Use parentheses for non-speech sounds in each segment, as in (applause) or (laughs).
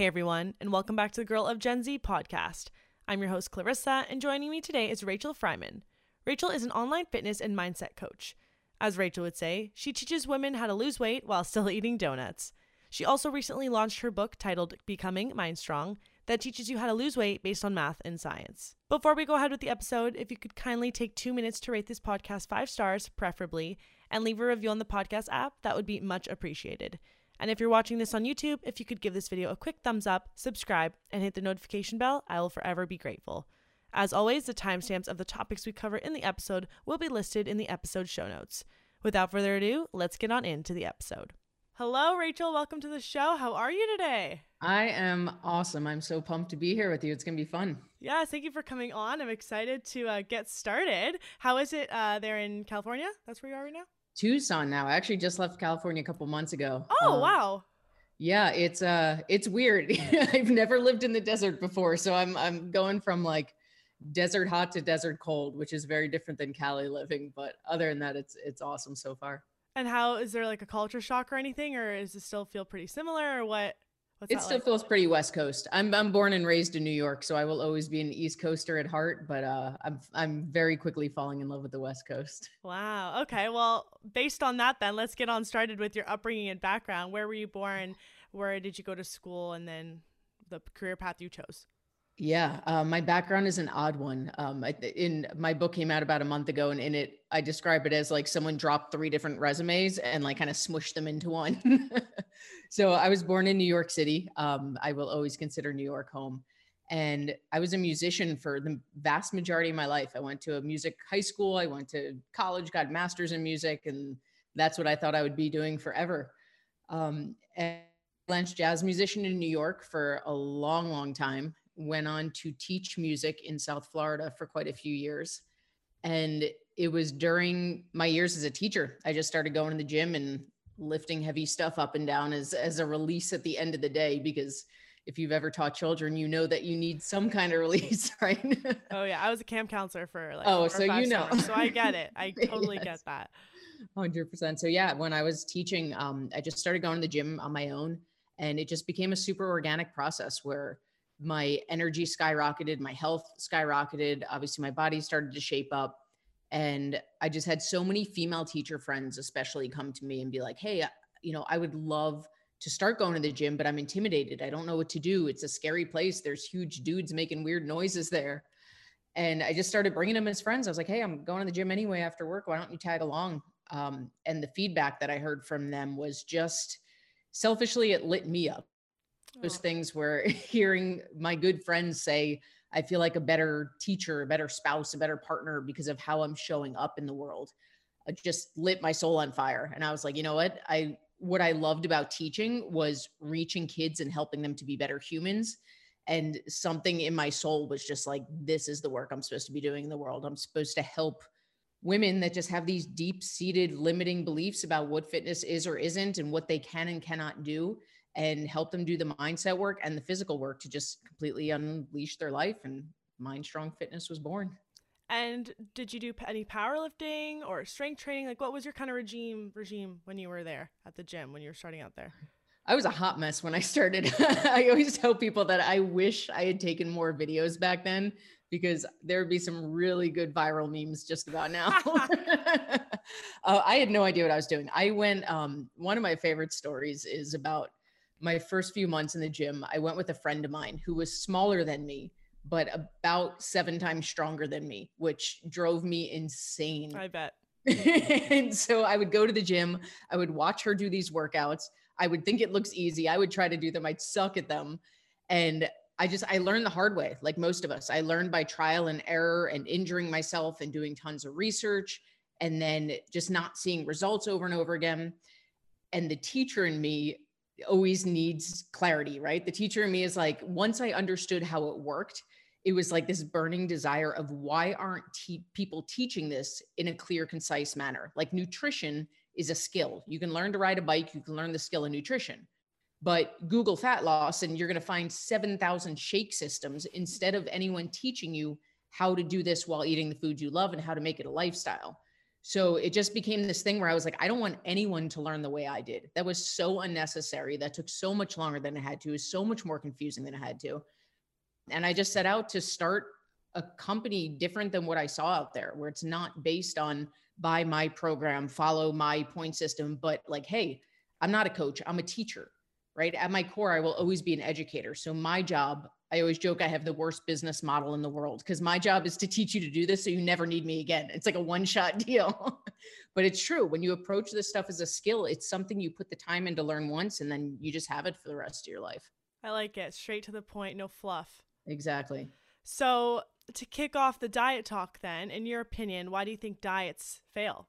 Hey everyone, and welcome back to the Girl of Gen Z podcast. I'm your host Clarissa, and joining me today is Rachel Fryman. Rachel is an online fitness and mindset coach. As Rachel would say, she teaches women how to lose weight while still (laughs) eating donuts. She also recently launched her book titled Becoming Mind Strong that teaches you how to lose weight based on math and science. Before we go ahead with the episode, if you could kindly take two minutes to rate this podcast five stars, preferably, and leave a review on the podcast app, that would be much appreciated. And if you're watching this on YouTube, if you could give this video a quick thumbs up, subscribe, and hit the notification bell, I will forever be grateful. As always, the timestamps of the topics we cover in the episode will be listed in the episode show notes. Without further ado, let's get on into the episode. Hello, Rachel. Welcome to the show. How are you today? I am awesome. I'm so pumped to be here with you. It's going to be fun. Yeah, thank you for coming on. I'm excited to uh, get started. How is it uh, there in California? That's where you are right now? Tucson now. I actually just left California a couple months ago. Oh, um, wow. Yeah, it's uh it's weird. (laughs) I've never lived in the desert before, so I'm I'm going from like desert hot to desert cold, which is very different than Cali living, but other than that it's it's awesome so far. And how is there like a culture shock or anything or does it still feel pretty similar or what What's it still like? feels pretty West Coast. I'm I'm born and raised in New York, so I will always be an East Coaster at heart. But uh, I'm I'm very quickly falling in love with the West Coast. (laughs) Wow. Okay. Well, based on that, then let's get on started with your upbringing and background. Where were you born? Where did you go to school? And then the career path you chose. Yeah, uh, my background is an odd one. Um, I, in my book came out about a month ago, and in it, I describe it as like someone dropped three different resumes and like kind of smushed them into one. (laughs) so I was born in New York City. Um, I will always consider New York home, and I was a musician for the vast majority of my life. I went to a music high school. I went to college, got master's in music, and that's what I thought I would be doing forever. Um, and jazz musician in New York for a long, long time went on to teach music in South Florida for quite a few years. And it was during my years as a teacher, I just started going to the gym and lifting heavy stuff up and down as, as a release at the end of the day because if you've ever taught children, you know that you need some kind of (laughs) release, right? oh yeah, I was a camp counselor for like oh, so you know, summers, so I get it. I (laughs) totally yes. get that. Hundred percent. So yeah, when I was teaching, um, I just started going to the gym on my own, and it just became a super organic process where my energy skyrocketed, my health skyrocketed. Obviously, my body started to shape up. And I just had so many female teacher friends, especially, come to me and be like, hey, you know, I would love to start going to the gym, but I'm intimidated. I don't know what to do. It's a scary place. There's huge dudes making weird noises there. And I just started bringing them as friends. I was like, hey, I'm going to the gym anyway after work. Why don't you tag along? Um, and the feedback that I heard from them was just selfishly, it lit me up those oh. things where (laughs) hearing my good friends say i feel like a better teacher a better spouse a better partner because of how i'm showing up in the world. It just lit my soul on fire and i was like you know what? I what i loved about teaching was reaching kids and helping them to be better humans and something in my soul was just like this is the work i'm supposed to be doing in the world. I'm supposed to help women that just have these deep seated limiting beliefs about what fitness is or isn't and what they can and cannot do and help them do the mindset work and the physical work to just completely unleash their life. And Mind Strong Fitness was born. And did you do any powerlifting or strength training? Like, what was your kind of regime regime when you were there at the gym when you were starting out there? I was a hot mess when I started. (laughs) I always tell people that I wish I had taken more videos back then because there would be some really good viral memes just about now. (laughs) (laughs) uh, I had no idea what I was doing. I went, um, one of my favorite stories is about my first few months in the gym, I went with a friend of mine who was smaller than me, but about seven times stronger than me, which drove me insane. I bet. (laughs) and so I would go to the gym, I would watch her do these workouts. I would think it looks easy. I would try to do them, I'd suck at them. And I just, I learned the hard way, like most of us. I learned by trial and error and injuring myself and doing tons of research and then just not seeing results over and over again. And the teacher in me always needs clarity, right? The teacher in me is like, once I understood how it worked, it was like this burning desire of why aren't te- people teaching this in a clear, concise manner? Like nutrition is a skill. You can learn to ride a bike, you can learn the skill of nutrition. But Google fat loss, and you're going to find 7,000 shake systems instead of anyone teaching you how to do this while eating the food you love and how to make it a lifestyle. So it just became this thing where I was like, I don't want anyone to learn the way I did. That was so unnecessary. That took so much longer than it had to. It was so much more confusing than it had to. And I just set out to start a company different than what I saw out there, where it's not based on buy my program, follow my point system, but like, hey, I'm not a coach, I'm a teacher, right? At my core, I will always be an educator. So my job, I always joke I have the worst business model in the world because my job is to teach you to do this so you never need me again. It's like a one shot (laughs) deal. but it's true. When you approach this stuff as a skill, it's something you put the time in to learn once and then you just have it for the rest of your life. I like it. Straight to the point, no fluff. Exactly. So, to kick off the diet talk, then, in your opinion, why do you think diets fail?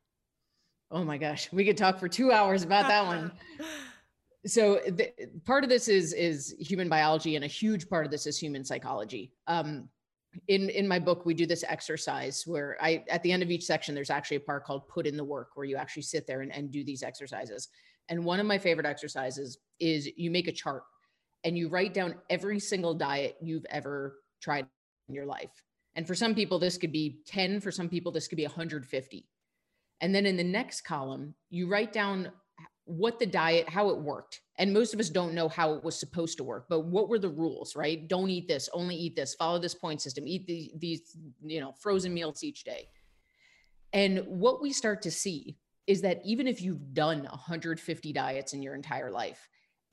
Oh my gosh, we could talk for two hours about that one. (laughs) so the, part of this is is human biology and a huge part of this is human psychology. Um, in in my book we do this exercise where i at the end of each section there's actually a part called put in the work where you actually sit there and, and do these exercises. And one of my favorite exercises is you make a chart and you write down every single diet you've ever tried in your life. And for some people this could be 10 for some people this could be 150 and then in the next column you write down what the diet, how it worked. And most of us don't know how it was supposed to work, but what were the rules, right? Don't eat this, only eat this, follow this point system, eat the, these, you know, frozen meals each day. And what we start to see is that even if you've done 150 diets in your entire life,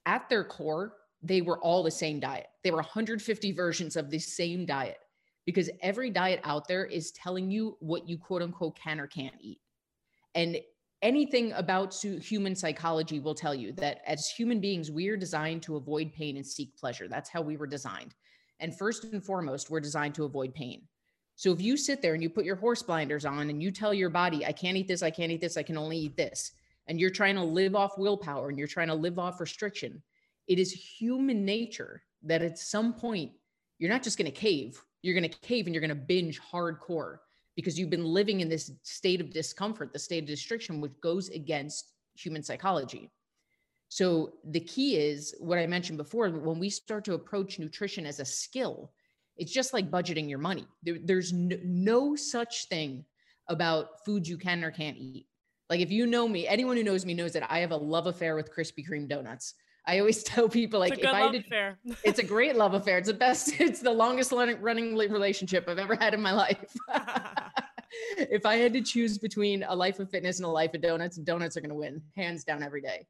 at their core, they were all the same diet. They were 150 versions of the same diet because every diet out there is telling you what you quote unquote can or can't eat. And anything about human psychology will tell you that as human beings, we are designed to avoid pain and seek pleasure. That's how we were designed. And first and foremost, we're designed to avoid pain. So if you sit there and you put your horse blinders on and you tell your body, I can't eat this, I can't eat this, I can only eat this, and you're trying to live off willpower and you're trying to live off restriction, it is human nature that at some point you're not just going to cave, you're going to cave and you're going to binge hardcore because you've been living in this state of discomfort, the state of restriction, which goes against human psychology. So the key is what I mentioned before when we start to approach nutrition as a skill, it's just like budgeting your money. There, there's no, no such thing about foods you can or can't eat. Like if you know me, anyone who knows me knows that I have a love affair with Krispy Kreme donuts. I always (laughs) tell people like it's if I did, affair. (laughs) it's a great love affair. It's the best. (laughs) It's the longest running relationship I've ever had in my life. (laughs) if I had to choose between a life of fitness and a life of donuts, donuts are going to win hands down every day.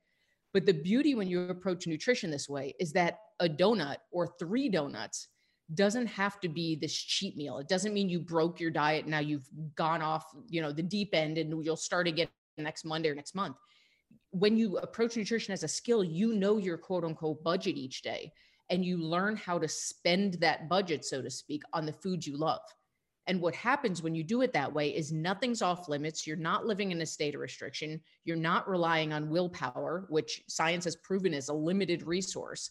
But the beauty when you approach nutrition this way is that a donut or three donuts doesn't have to be this cheat meal. It doesn't mean you broke your diet. And now you've gone off, you know, the deep end and you'll start again next Monday or next month. When you approach nutrition as a skill, you know your quote unquote budget each day and you learn how to spend that budget, so to speak, on the foods you love. And what happens when you do it that way is nothing's off limits. You're not living in a state of restriction. You're not relying on willpower, which science has proven is a limited resource.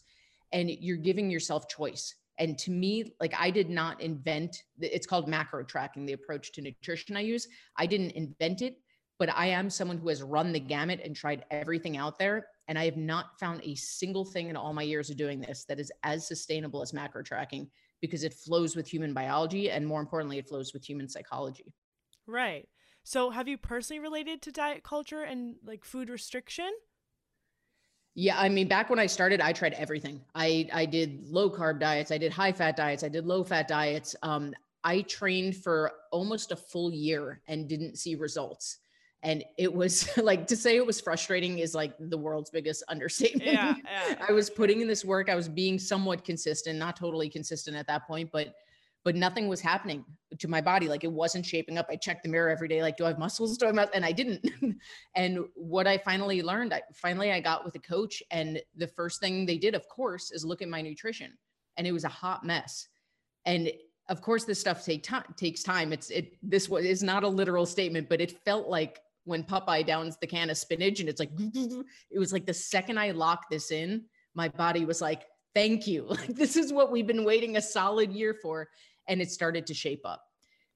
And you're giving yourself choice. And to me, like I did not invent it's called macro tracking, the approach to nutrition I use. I didn't invent it, but I am someone who has run the gamut and tried everything out there. And I have not found a single thing in all my years of doing this that is as sustainable as macro tracking because it flows with human biology and more importantly it flows with human psychology right so have you personally related to diet culture and like food restriction yeah, I mean, back when I started, I tried everything. I I did low carb diets, I did high fat diets, I did low fat diets. Um, I trained for almost a full year and didn't see results and it was (laughs) like to say it was frustrating is like the world's biggest understatement. Yeah, yeah. (laughs) I was putting in this work. I was being somewhat consistent, not totally consistent at that point, but but nothing was happening to my body. Like it wasn't shaping up. I checked the mirror every day. Like, do I have muscles? (laughs) Do I have, and I didn't. and what I finally learned, I finally I got with a coach, and the first thing they did, of course, is look at my nutrition, and it was a hot mess. And of course, this stuff take time takes time. It's it this was is not a literal statement, but it felt like when Popeye downs the can of spinach and it's like (laughs) it was like the second I locked this in, my body was like, "Thank you. (laughs) Like this is what we've been waiting a solid year for." And it started to shape up.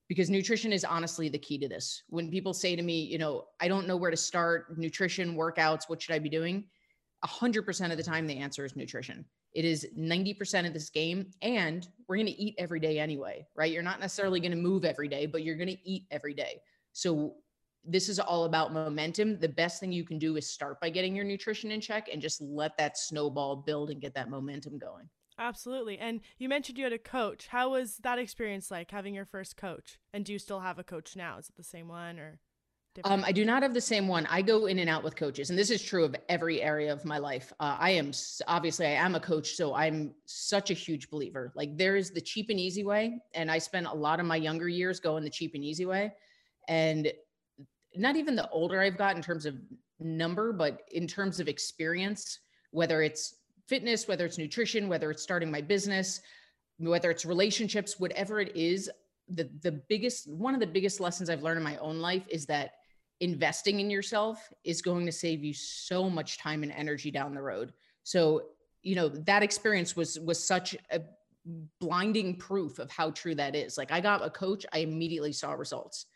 Because nutrition is honestly the key to this. When people say to me, you know, I don't know where to start, nutrition, workouts, what should I be doing? 100% of the time the answer is nutrition. It is 90% of this game and we're going to eat every day anyway, right? You're not necessarily going to move every day, but you're going to eat every day. So this is all about momentum. The best thing you can do is start by getting your nutrition in check and just let that snowball build and get that momentum going. Absolutely. And you mentioned you had a coach. How was that experience like having your first coach? And do you still have a coach now? Is it the same one or? Um, I do not have the same one. I go in and out with coaches, and this is true of every area of my life. Uh, I am obviously I am a coach, so I'm such a huge believer. Like there is the cheap and easy way, and I spent a lot of my younger years going the cheap and easy way, and not even the older I've got in terms of number, but in terms of experience, whether it's fitness, whether it's nutrition, whether it's starting my business, whether it's relationships, whatever it is, the the biggest one of the biggest lessons I've learned in my own life is that investing in yourself is going to save you so much time and energy down the road. So, you know, that experience was was such a blinding proof of how true that is. Like I got a coach, I immediately saw results.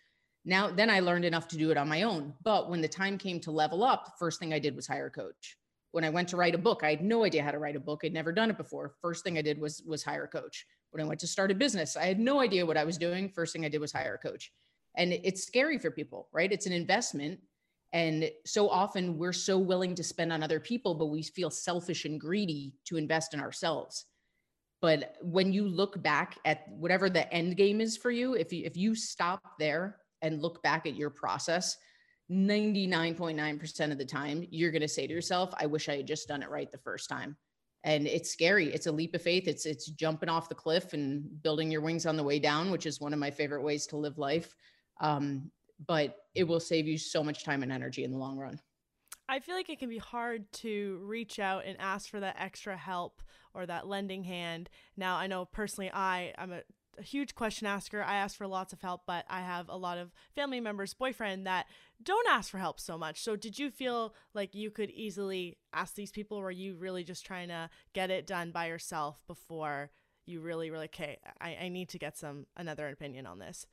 Now then I learned enough to do it on my own. But when the time came to level up, the first thing I did was hire a coach. When I went to write a book, I had no idea how to write a book. I'd never done it before. First thing I did was was hire a coach. When I went to start a business, I had no idea what I was doing. First thing I did was hire a coach and it's scary for people right it's an investment and so often we're so willing to spend on other people but we feel selfish and greedy to invest in ourselves but when you look back at whatever the end game is for you if you if you stop there and look back at your process 99.9% of the time you're going to say to yourself i wish i had just done it right the first time and it's scary it's a leap of faith it's it's jumping off the cliff and building your wings on the way down which is one of my favorite ways to live life um, but it will save you so much time and energy in the long run. I feel like it can be hard to reach out and ask for that extra help or that lending hand. Now, I know personally, I I'm a, a huge question asker. I ask for lots of help, but I have a lot of family members, boyfriend that don't ask for help so much. So, did you feel like you could easily ask these people, or were you really just trying to get it done by yourself before you really, really, okay, I, I need to get some another opinion on this?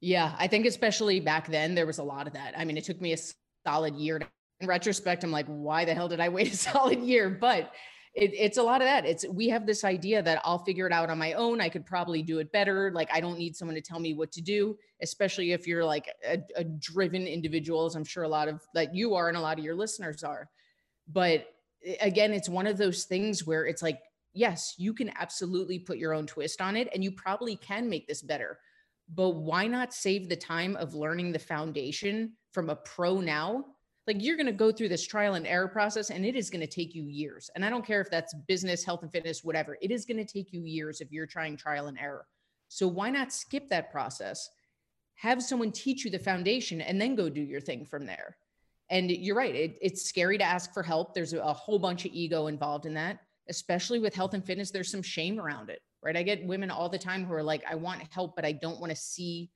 Yeah, I think especially back then there was a lot of that. I mean, it took me a solid year. To, in retrospect, I'm like, why the hell did I wait a (laughs) solid year? But it, it's a lot of that. It's we have this idea that I'll figure it out on my own. I could probably do it better. Like I don't need someone to tell me what to do, especially if you're like a, a driven individual, as I'm sure a lot of that you are and a lot of your listeners are. But again, it's one of those things where it's like, yes, you can absolutely put your own twist on it, and you probably can make this better but why not save the time of learning the foundation from a pro now? Like you're going to go through this trial and error process and it is going to take you years. And I don't care if that's business, health and fitness, whatever. It is going to take you years if you're trying trial and error. So why not skip that process? Have someone teach you the foundation and then go do your thing from there. And you're right, it, it's scary to ask for help. There's a whole bunch of ego involved in that, especially with health and fitness. There's some shame around it right? I get women all the time who are like, I want help, but I don't want to see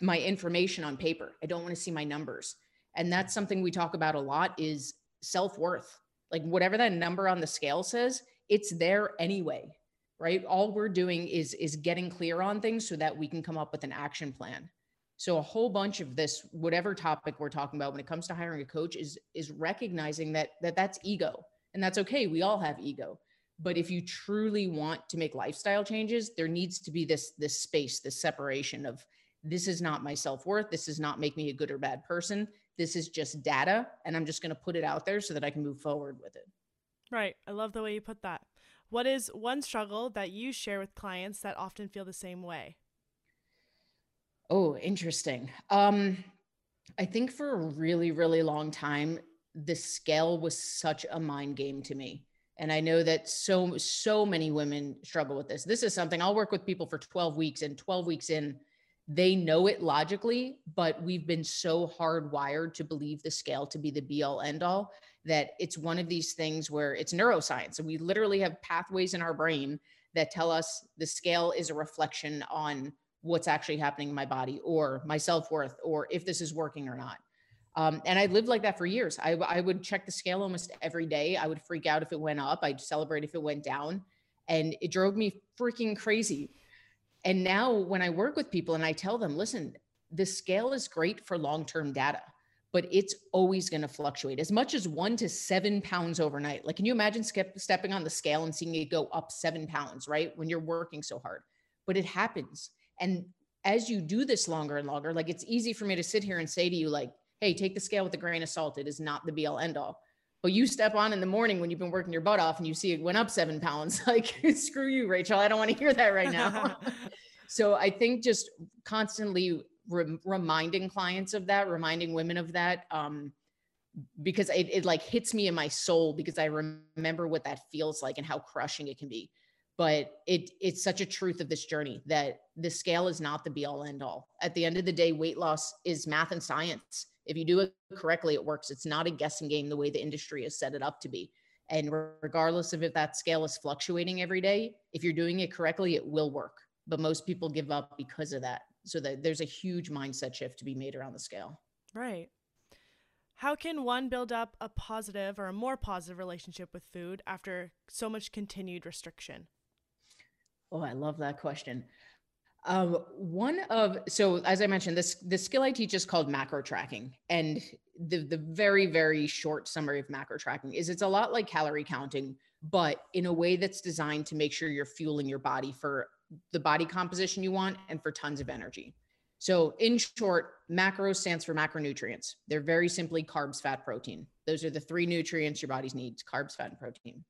my information on paper. I don't want to see my numbers. And that's something we talk about a lot is self-worth. Like whatever that number on the scale says, it's there anyway, right? All we're doing is is getting clear on things so that we can come up with an action plan. So a whole bunch of this whatever topic we're talking about when it comes to hiring a coach is is recognizing that that that's ego. And that's okay. We all have ego but if you truly want to make lifestyle changes there needs to be this this space this separation of this is not my self-worth this does not make me a good or bad person this is just data and i'm just going to put it out there so that i can move forward with it. Right i love the way you put that. What is one struggle that you share with clients that often feel the same way? Oh interesting. Um i think for a really really long time the scale was such a mind game to me. And i know that so so many women struggle with this. This is something i'll work with people for 12 weeks and 12 weeks in they know it logically but we've been so hardwired to believe the scale to be the be all end all that it's one of these things where it's neuroscience and we literally have pathways in our brain that tell us the scale is a reflection on what's actually happening in my body or my self-worth or if this is working or not um, and I lived like that for years. I, I would check the scale almost every day. I would freak out if it went up. I'd celebrate if it went down. And it drove me freaking crazy. And now when I work with people and I tell them, listen, the scale is great for long term data, but it's always going to fluctuate as much as one to seven pounds overnight. Like, can you imagine skip, stepping on the scale and seeing it go up seven pounds, right? When you're working so hard, but it happens. And as you do this longer and longer, like it's easy for me to sit here and say to you, like, hey, take the scale with a grain of salt. It is not the be all end all. But you step on in the morning when you've been working your butt off and you see it went up seven pounds. (laughs) Like, screw you, Rachel. I don't want to hear that right now. (laughs) so I think just constantly re- reminding clients of that, reminding women of that, um, because it, it like hits me in my soul because I remember what that feels like and how crushing it can be but it it's such a truth of this journey that the scale is not the be all end all at the end of the day weight loss is math and science if you do it correctly it works. It's not a guessing game the way the industry has set it up to be. And regardless of if that scale is fluctuating every day if you're doing it correctly it will work. But most people give up because of that. So that there's a huge mindset shift to be made around the scale. Right. How can one build up a positive or a more positive relationship with food after so much continued restriction? Oh, I love that question. Um, one of so as I mentioned, this the skill I teach is called macro tracking, and the the very very short summary of macro tracking is it's a lot like calorie counting, but in a way that's designed to make sure you're fueling your body for the body composition you want and for tons of energy. So in short, macro stands for macronutrients. They're very simply carbs, fat, protein. Those are the three nutrients your body needs: carbs, fat, and protein.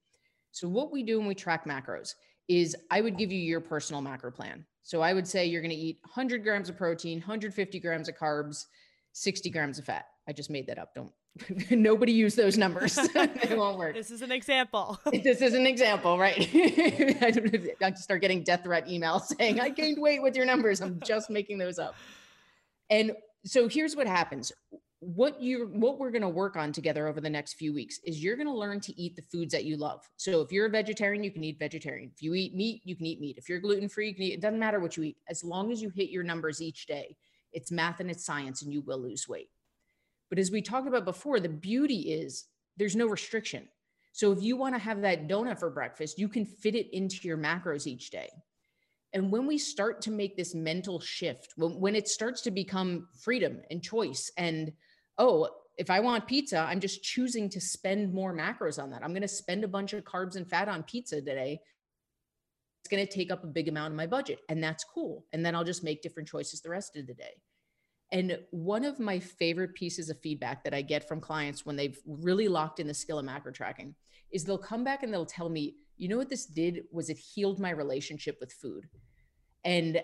So what we do when we track macros is I would give you your personal macro plan. So I would say you're going to eat 100 grams of protein, 150 grams of carbs, 60 grams of fat. I just made that up. Don't (laughs) nobody use those numbers. (laughs) it won't work. This is an example. (laughs) this is an example, right? I don't start getting death threat emails saying I gained weight with your numbers. I'm just making those up. And so here's what happens what you what we're going to work on together over the next few weeks is you're going to learn to eat the foods that you love. So if you're a vegetarian you can eat vegetarian. If you eat meat you can eat meat. If you're gluten free you can eat it doesn't matter what you eat. As long as you hit your numbers each day it's math and it's science and you will lose weight. But as we talked about before the beauty is there's no restriction. So if you want to have that donut for breakfast you can fit it into your macros each day. And when we start to make this mental shift when, when it starts to become freedom and choice and oh, if I want pizza, I'm just choosing to spend more macros on that. I'm going to spend a bunch of carbs and fat on pizza today. It's going to take up a big amount of my budget, and that's cool. And then I'll just make different choices the rest of the day. And one of my favorite pieces of feedback that I get from clients when they've really locked in the skill of macro tracking is they'll come back and they'll tell me, you know what this did was it healed my relationship with food. And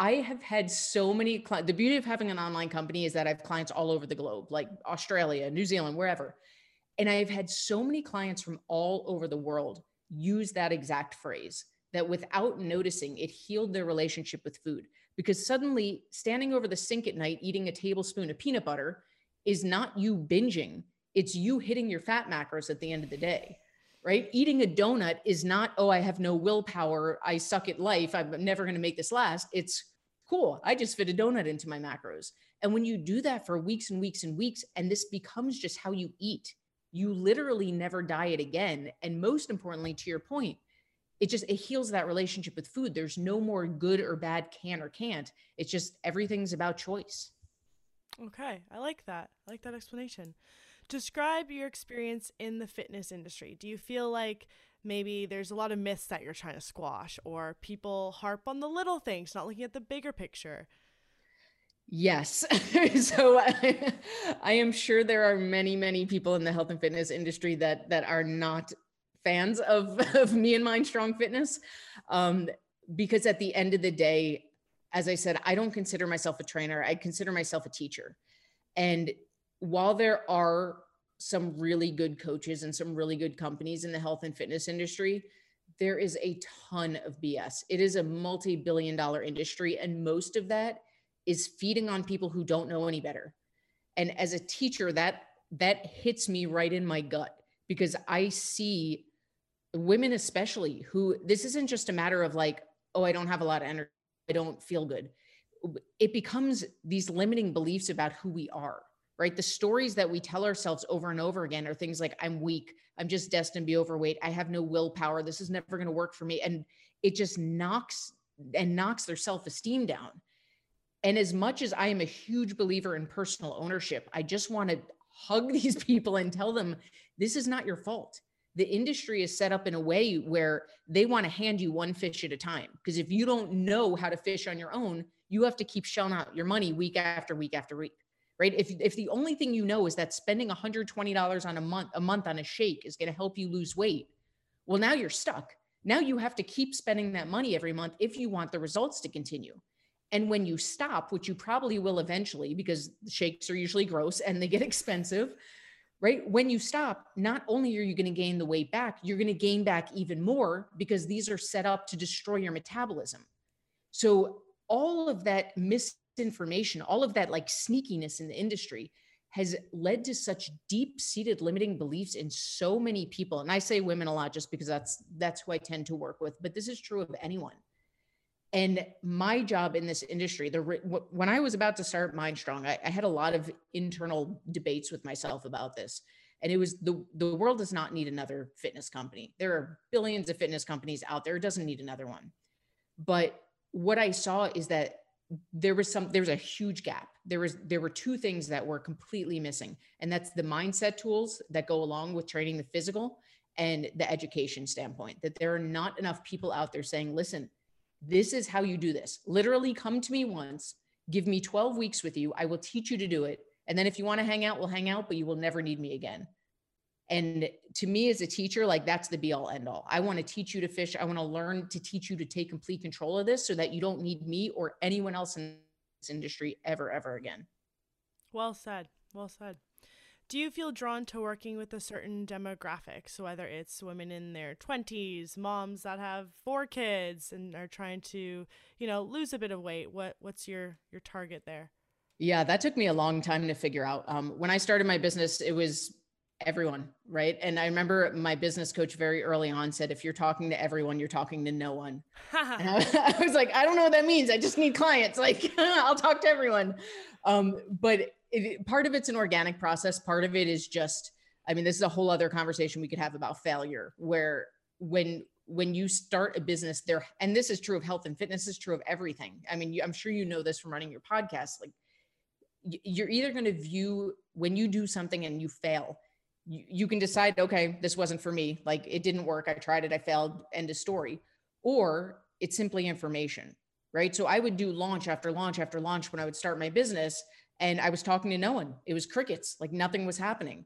I have had so many clients. The beauty of having an online company is that I have clients all over the globe, like Australia, New Zealand, wherever. And I've had so many clients from all over the world use that exact phrase that without noticing, it healed their relationship with food. Because suddenly, standing over the sink at night eating a tablespoon of peanut butter is not you binging, it's you hitting your fat macros at the end of the day right? Eating a donut is not, oh, I have no willpower. I suck at life. I'm never going to make this last. It's cool. I just fit a donut into my macros. And when you do that for weeks and weeks and weeks, and this becomes just how you eat, you literally never diet again. And most importantly, to your point, it just it heals that relationship with food. There's no more good or bad can or can't. It's just everything's about choice. Okay, I like that. I like that explanation. Describe your experience in the fitness industry. Do you feel like maybe there's a lot of myths that you're trying to squash, or people harp on the little things, not looking at the bigger picture? Yes. (laughs) so I, (laughs) I, am sure there are many, many people in the health and fitness industry that that are not fans of, (laughs) of me and Mind Strong Fitness. Um, because at the end of the day, as I said, I don't consider myself a trainer. I consider myself a teacher. And while there are some really good coaches and some really good companies in the health and fitness industry, there is a ton of BS. It is a multi billion dollar industry, and most of that is feeding on people who don't know any better. And as a teacher, that that hits me right in my gut because I see women especially who this isn't just a matter of like, oh, I don't have a lot of energy, I don't feel good. It becomes these limiting beliefs about who we are right? The stories that we tell ourselves over and over again are things like, I'm weak, I'm just destined to be overweight, I have no willpower, this is never going to work for me. And it just knocks and knocks their self esteem down. And as much as I am a huge believer in personal ownership, I just want to hug (laughs) these people and tell them this is not your fault. The industry is set up in a way where they want to hand you one fish at a time. Because if you don't know how to fish on your own, you have to keep shelling out your money week after week after week right if, if the only thing you know is that spending $120 on a month a month on a shake is going to help you lose weight well now you're stuck now you have to keep spending that money every month if you want the results to continue and when you stop which you probably will eventually because shakes are usually gross and they get (laughs) expensive right? When you stop, not only are you going to gain the weight back, you're going to gain back even more because these are set up to destroy your metabolism. So, all of that misinformation, all of that like sneakiness in the industry has led to such deep-seated limiting beliefs in so many people. And I say women a lot just because that's that's who I tend to work with, but this is true of anyone and my job in this industry, the when I was about to start Mind Strong, I, I, had a lot of internal debates with myself about this. And it was the the world does not need another fitness company. There are billions of fitness companies out there. It doesn't need another one. But what I saw is that there was some there was a huge gap. There was there were two things that were completely missing. And that's the mindset tools that go along with training the physical and the education standpoint. That there are not enough people out there saying, listen, this is how you do this. Literally come to me once, give me 12 weeks with you. I will teach you to do it. And then if you want to hang out, we'll hang out, but you will never need me again. And to me as a teacher, like that's the be all end all. I want to teach you to fish. I want to learn to teach you to take complete control of this so that you don't need me or anyone else in this industry ever, ever again. Well said. Well said. Do you feel drawn to working with a certain demographic? So whether it's women in their 20s, moms that have four kids and are trying to, you know, lose a bit of weight, what what's your your target there? Yeah, that took me a long time to figure out. Um, when I started my business, it was everyone, right? And I remember my business coach very early on said, if you're talking to everyone, you're talking to no one. (laughs) and I, (laughs) I, was like, I don't know what that means. I just need clients. Like, (laughs) I'll talk to everyone. Um, but it, part of it's an organic process. Part of it is just, I mean, this is a whole other conversation we could have about failure, where when when you start a business there and this is true of health and fitness is true of everything i mean you, i'm sure you know this from running your podcast like you're either going to view when you do something and you fail you, you can decide okay this wasn't for me like it didn't work i tried it i failed end of story or it's simply information right so i would do launch after launch after launch when i would start my business and I was talking to no one. It was crickets, like nothing was happening.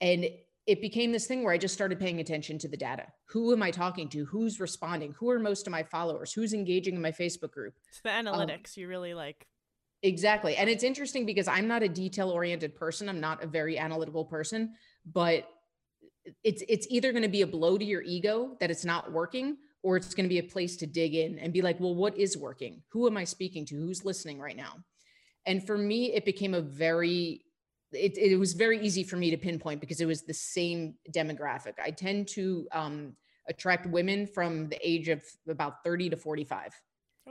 And it became this thing where I just started paying attention to the data. Who am I talking to? Who's responding? Who are most of my followers? Who's engaging in my Facebook group? It's the um, analytics um, you really like. Exactly. And it's interesting because I'm not a detail oriented person. I'm not a very analytical person, but it's it's either going to be a blow to your ego that it's not working or it's going to be a place to dig in and be like, "Well, what is working? Who am I speaking to? Who's listening right now?" And for me, it became a very, it, it was very easy for me to pinpoint because it was the same demographic. I tend to um, attract women from the age of about 30 to 45.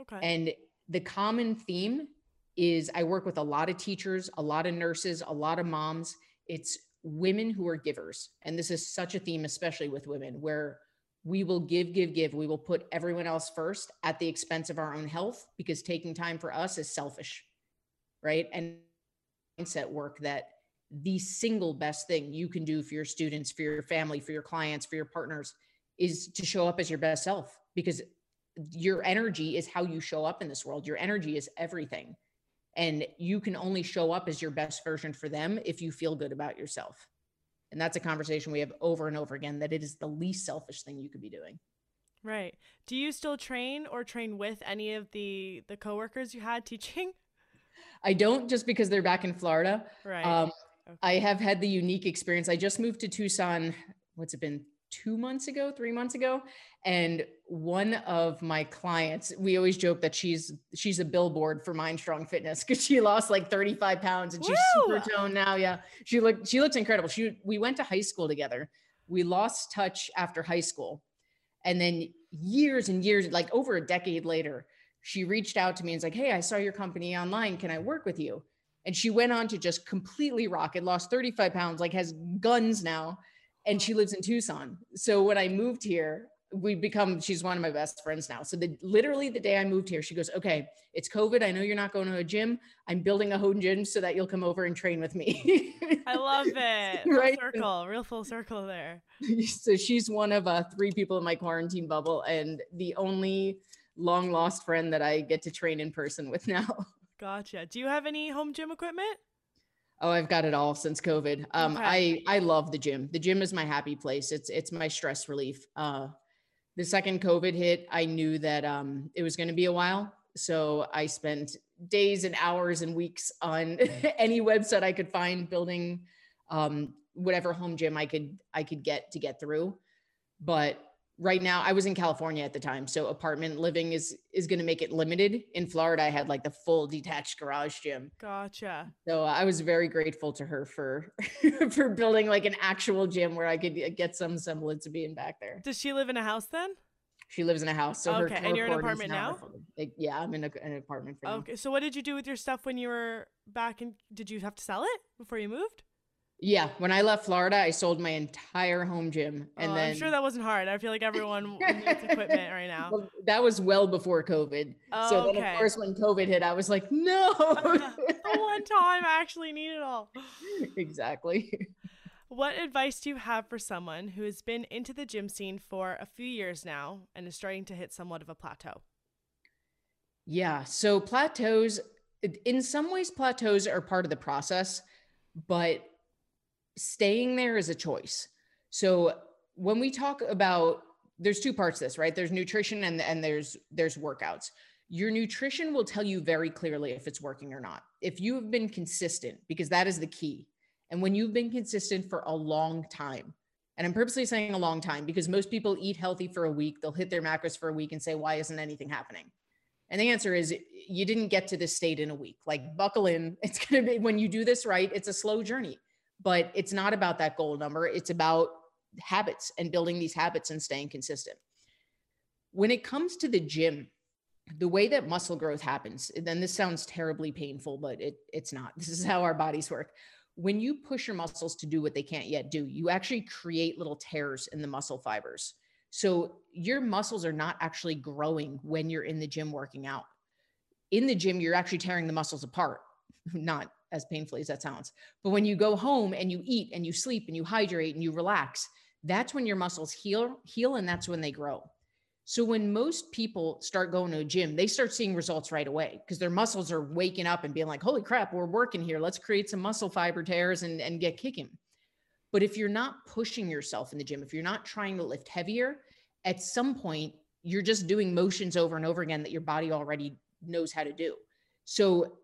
Okay. And the common theme is I work with a lot of teachers, a lot of nurses, a lot of moms. It's women who are givers. And this is such a theme, especially with women, where we will give, give, give. We will put everyone else first at the expense of our own health because taking time for us is selfish right? And mindset work that the single best thing you can do for your students, for your family, for your clients, for your partners is to show up as your best self because your energy is how you show up in this world. Your energy is everything. And you can only show up as your best version for them if you feel good about yourself. And that's a conversation we have over and over again that it is the least selfish thing you could be doing. Right. Do you still train or train with any of the the coworkers you had teaching? (laughs) I don't just because they're back in Florida. Right. Um, okay. I have had the unique experience. I just moved to Tucson. What's it been? Two months ago, three months ago, and one of my clients, we always joke that she's she's a billboard for Mind Strong Fitness because she lost like 35 pounds and she's Woo! super toned now. Yeah, she looked she looks incredible. She we went to high school together. We lost touch after high school, and then years and years, like over a decade later, she reached out to me and was like, Hey, I saw your company online. Can I work with you? And she went on to just completely rock it, lost 35 pounds, like has guns now. And she lives in Tucson. So when I moved here, we become she's one of my best friends now so the literally the day i moved here she goes okay it's covid i know you're not going to a gym i'm building a home gym so that you'll come over and train with me i love it (laughs) full right circle real full circle there (laughs) so she's one of uh, three people in my quarantine bubble and the only long lost friend that I get to train in person with now. (laughs) Gotcha. Do you have any home gym equipment? Oh, I've got it all since COVID. Um, okay. I I love the gym. The gym is my happy place. It's it's my stress relief. Uh, the second COVID hit, I knew that um, it was going to be a while. So I spent days and hours and weeks on (laughs) any website I could find, building um, whatever home gym I could I could get to get through. But right now i was in california at the time so apartment living is is going to make it limited. In florida i had like the full detached garage gym. Gotcha. So i was very grateful to her for (laughs) for building like an actual gym where i could uh, get some semblance of being back there. Does she live in a house then? She lives in a house so okay her, and you're in an apartment now, like, yeah i'm in a, an apartment for okay now. so what did you do with your stuff when you were back and did you have to sell it before you moved yeah, when I left Florida, I sold my entire home gym, and oh, then I'm sure that wasn't hard. I feel like everyone (laughs) needs equipment right now. Well, that was well before COVID. Oh, so then, okay. of course, when COVID hit, I was like, no. (laughs) the one time I actually need it all. (laughs) Exactly. What advice do you have for someone who has been into the gym scene for a few years now and is starting to hit somewhat of a plateau? Yeah. So plateaus, in some ways, plateaus are part of the process, but staying there is a choice. So when we talk about there's two parts to this, right? There's nutrition and and there's there's workouts. Your nutrition will tell you very clearly if it's working or not. If you have been consistent, because that is the key. And when you've been consistent for a long time, and I'm purposely saying a long time because most people eat healthy for a week, they'll hit their macros for a week and say, why isn't anything happening? And the answer is you didn't get to this state in a week. Like buckle in. (laughs) It's going to be when you do this right, it's a slow journey but it's not about that goal number. It's about habits and building these habits and staying consistent. When it comes to the gym, the way that muscle growth happens, then this sounds terribly painful, but it, it's not. (laughs) This is how our bodies work. When you push your muscles to do what they can't yet do, you actually create little tears in the muscle fibers. So your muscles are not actually growing when you're in the gym working out. In the gym, you're actually tearing the muscles apart, (laughs) not as painfully as that sounds. But when you go home and you eat and you sleep and you hydrate and you relax, that's when your muscles heal, heal, and that's when they grow. So when most people start going to a gym, they start seeing results right away because their muscles are waking up and being like, holy crap, we're working here. Let's create some muscle fiber tears and, and get kicking. But if you're not pushing yourself in the gym, if you're not trying to lift heavier, at some point you're just doing motions over and over again that your body already knows how to do. So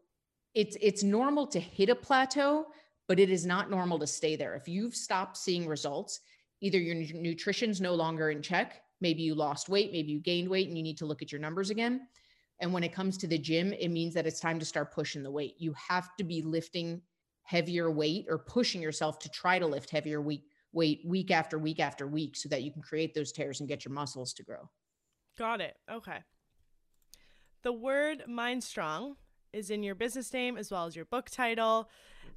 it's it's normal to hit a plateau but it is not normal to stay there. If you've stopped seeing results either your nutrition's no longer in check maybe you lost weight maybe you gained weight and you need to look at your numbers again. And when it comes to the gym it means that it's time to start pushing the weight. You have to be lifting heavier weight or pushing yourself to try to lift heavier weight weight week after week after week so that you can create those tears and get your muscles to grow. Got it. Okay. The word mind strong is in your business name as well as your book title.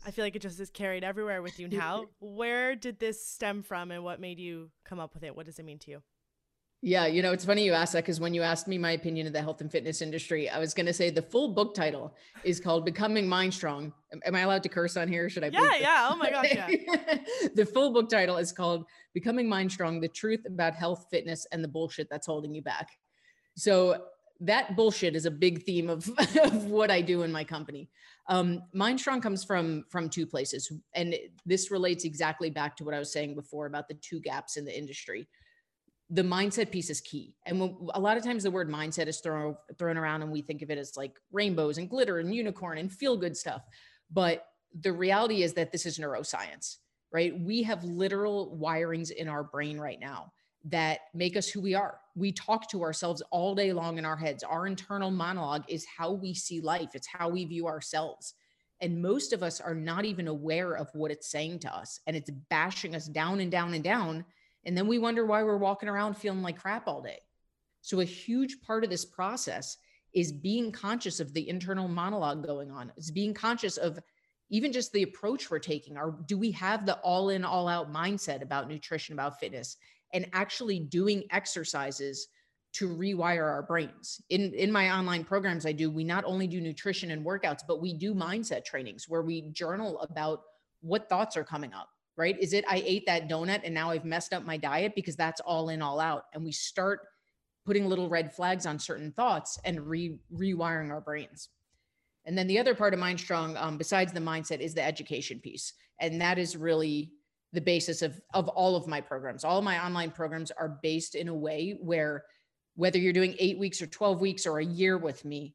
I feel like it just is carried everywhere with you now. Where did this stem from and what made you come up with it? What does it mean to you? Yeah, you know, it's funny you asked that because when you asked me my opinion of the health and fitness industry, I was going to say the full book title is called Becoming Mind Strong. Am I allowed to curse on here? Should I? Yeah, yeah. Oh my gosh, yeah. (laughs) the full book title is called Becoming Mind Strong: The Truth About Health, Fitness, and the Bullshit That's Holding You Back. So that bullshit is a big theme of, (laughs) of what I do in my company. Um, comes from from two places, and this relates exactly back to what I was saying before about the two gaps in the industry. The mindset piece is key, and when, a lot of times the word mindset is thrown thrown around, and we think of it as like rainbows and glitter and unicorn and feel good stuff. But the reality is that this is neuroscience, right? We have literal wirings in our brain right now that make us who we are. We talk to ourselves all day long in our heads. Our internal monologue is how we see life, it's how we view ourselves. And most of us are not even aware of what it's saying to us. And it's bashing us down and down and down. And then we wonder why we're walking around feeling like crap all day. So, a huge part of this process is being conscious of the internal monologue going on, it's being conscious of even just the approach we're taking. Are do we have the all in, all out mindset about nutrition, about fitness? And actually doing exercises to rewire our brains. In in my online programs I do, we not only do nutrition and workouts, but we do mindset trainings where we journal about what thoughts are coming up, right? Is it I ate that donut and now I've messed up my diet because that's all in all out and we start putting little red flags on certain thoughts and re rewiring our brains. And then the other part of Mind Strong, um, besides the mindset, is the education piece, and that is really the basis of of all of my programs. All my online programs are based in a way where whether you're doing eight weeks or 12 weeks or a year with me,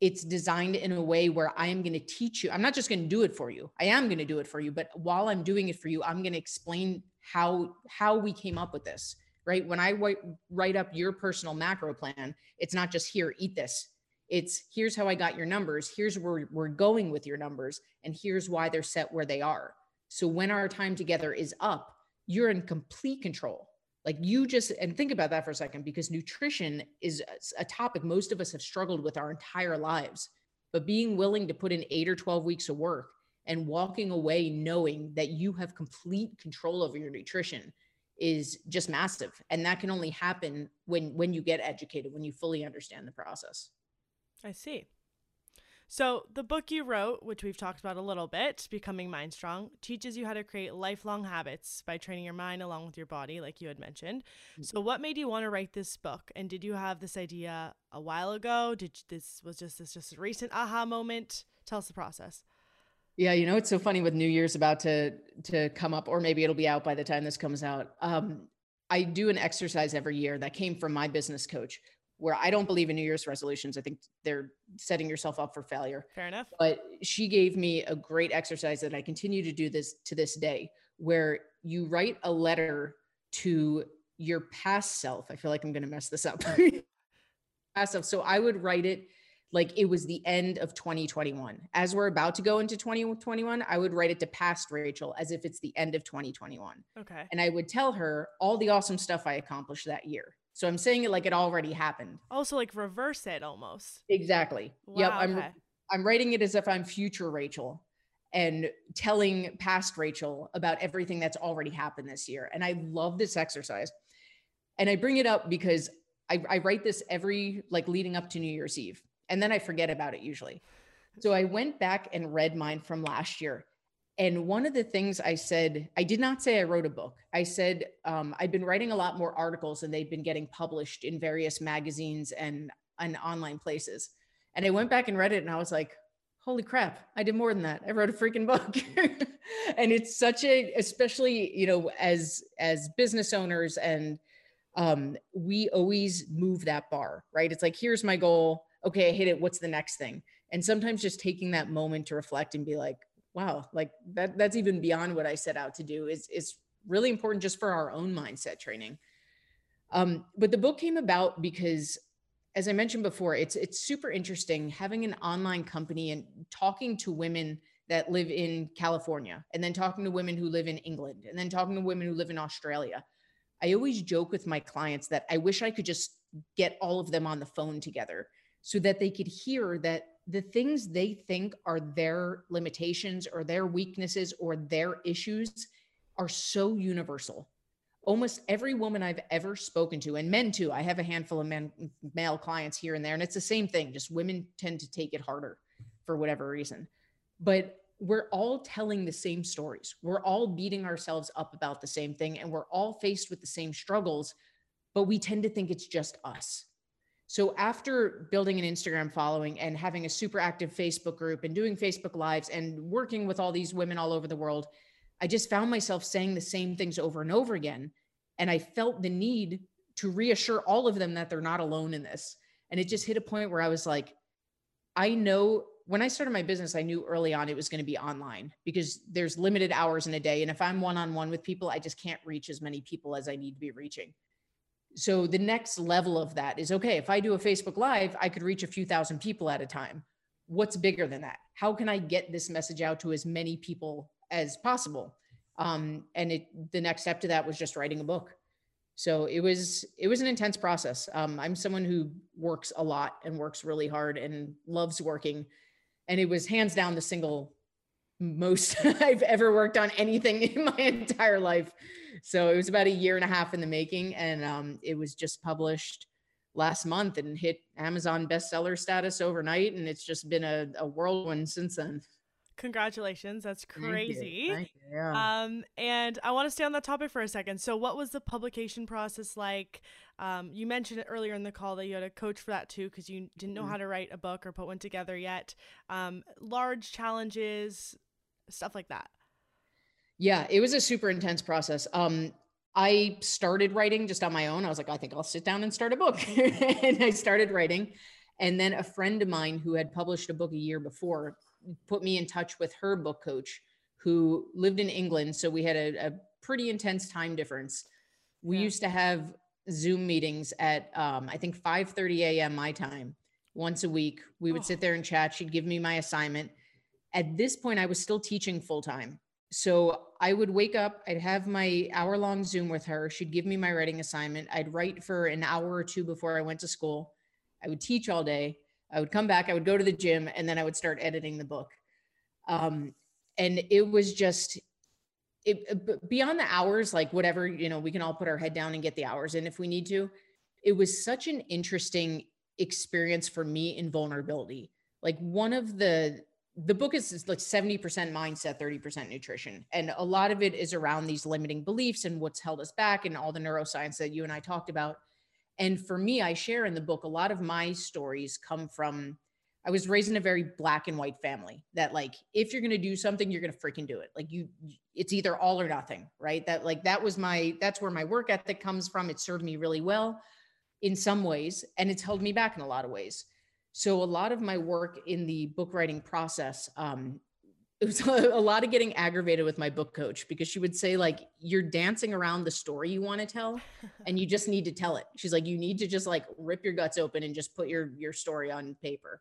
it's designed in a way where I am going to teach you. I'm not just going to do it for you. I am going to do it for you, but while I'm doing it for you, I'm going to explain how how we came up with this. Right? When I write, write up your personal macro plan, it's not just here eat this. It's here's how I got your numbers, here's where we're going with your numbers, and here's why they're set where they are. So when our time together is up, you're in complete control. Like you just, and think about that for a second, because nutrition is a topic most of us have struggled with our entire lives. But being willing to put in eight or 12 weeks of work and walking away knowing that you have complete control over your nutrition is just massive. And that can only happen when when you get educated, when you fully understand the process. I see. So, the book you wrote, which we've talked about a little bit, Becoming Mind Strong, teaches you how to create lifelong habits by training your mind along with your body, like you had mentioned. Mm. So, what made you want to write this book? And did you have this idea a while ago? Did this was just this just a recent aha moment? Tell us the process. Yeah, you know it's so funny with New Year's about to to come up, or maybe it'll be out by the time this comes out. Um, I do an exercise every year that came from my business coach, where I don't believe in New Year's resolutions. I think they're setting yourself up for failure. Fair enough. But she gave me a great exercise that I continue to do this to this day, where you write a letter to your past self. I feel like I'm going to mess this up. (laughs) (laughs) past self. So I would write it like it was the end of 2021. As we're about to go into 2021, I would write it to past Rachel as if it's the end of 2021. Okay. And I would tell her all the awesome stuff I accomplished that year. So I'm saying it like it already happened. Oh, also, like reverse it almost. Exactly. Wow, yep. I'm okay. I'm writing it as if I'm future Rachel and telling past Rachel about everything that's already happened this year. And I love this exercise. And I bring it up because I, I write this every like leading up to New Year's Eve. And then I forget about it usually. So I went back and read mine from last year. And one of the things I said, I did not say I wrote a book. I said um, I've been writing a lot more articles and they've been getting published in various magazines and, and online places. And I went back and read it and I was like, holy crap, I did more than that. I wrote a freaking book. (laughs) and it's such a, especially, you know, as, as business owners and um, we always move that bar, right? It's like, here's my goal. Okay, I hit it. What's the next thing? And sometimes just taking that moment to reflect and be like, wow, like that that's even beyond what I set out to do is is really important just for our own mindset training. Um, but the book came about because as I mentioned before, it's it's super interesting having an online company and talking to women that live in California and then talking to women who live in England and then talking to women who live in Australia. I always joke with my clients that I wish I could just get all of them on the phone together so that they could hear that the things they think are their limitations or their weaknesses or their issues are so universal. Almost every woman I've ever spoken to, and men too, I have a handful of men, male clients here and there, and it's the same thing. Just women tend to take it harder for whatever reason. But we're all telling the same stories. We're all beating ourselves up about the same thing, and we're all faced with the same struggles, but we tend to think it's just us. So after building an Instagram following and having a super active Facebook group and doing Facebook lives and working with all these women all over the world, I just found myself saying the same things over and over again. And I felt the need to reassure all of them that they're not alone in this. And it just hit a point where I was like, I know when I started my business, I knew early on it was going to be online because there's limited hours in a day. And if I'm one on one with people, I just can't reach as many people as I need to be reaching so the next level of that is okay if i do a facebook live i could reach a few thousand people at a time. What's bigger than that? How can i get this message out to as many people as possible? Um, and it the next step to that was just writing a book. So it was it was an intense process. Um, i'm someone who works a lot and works really hard and loves working. And it was hands down the single most (laughs) i've ever worked on anything (laughs) in my entire life so it was about a year and a half in the making, and um, it was just published last month and hit Amazon bestseller status overnight, and it's just been a, a whirlwind since then. congratulations. That's Thank you. crazy. Thank you. Yeah. Um, and I want to stay on that topic for a second. So, what was the publication process like? Um, you mentioned it earlier in the call that you had a coach for that too, because you didn't know Mhm. how to write a book or put one together yet. Um, large challenges, stuff like that. Yeah, it was a super intense process. Um, I started writing just on my own. I was like, I think I'll sit down and start a book. (laughs) and I started writing. And then a friend of mine who had published a book a year before put me in touch with her book coach who lived in England. So we had a, a pretty intense time difference. We Yeah. used to have Zoom meetings at um, I think 5 30 a.m. my time once a week. We would Oh. sit there and chat. She'd give me my assignment. At this point, I was still teaching full time. So I would wake up, I'd have my hour long Zoom with her. She'd give me my writing assignment. I'd write for an hour or two before I went to school. I would teach all day. I would come back, I would go to the gym, and then I would start editing the book. Um, and it was just, it, beyond the hours, like whatever, you know, we can all put our head down and get the hours in if we need to. It was such an interesting experience for me in vulnerability. Like one of the, the book is like 70% mindset, 30% nutrition. And a lot of it is around these limiting beliefs and what's held us back and all the neuroscience that you and I talked about. And for me, I share in the book a lot of my stories come from I was raised in a very black and white family that like if you're going to do something you're going to freaking do it. Like you it's either all or nothing, right? That like that was my that's where my work ethic comes from. It served me really well in some ways and it's held me back in a lot of ways. So a lot of my work in the book writing process um it was (laughs) a lot of getting aggravated with my book coach because she would say like you're dancing around the story you want to tell and you just need to tell it. She's like you need to just like rip your guts open and just put your your story on paper.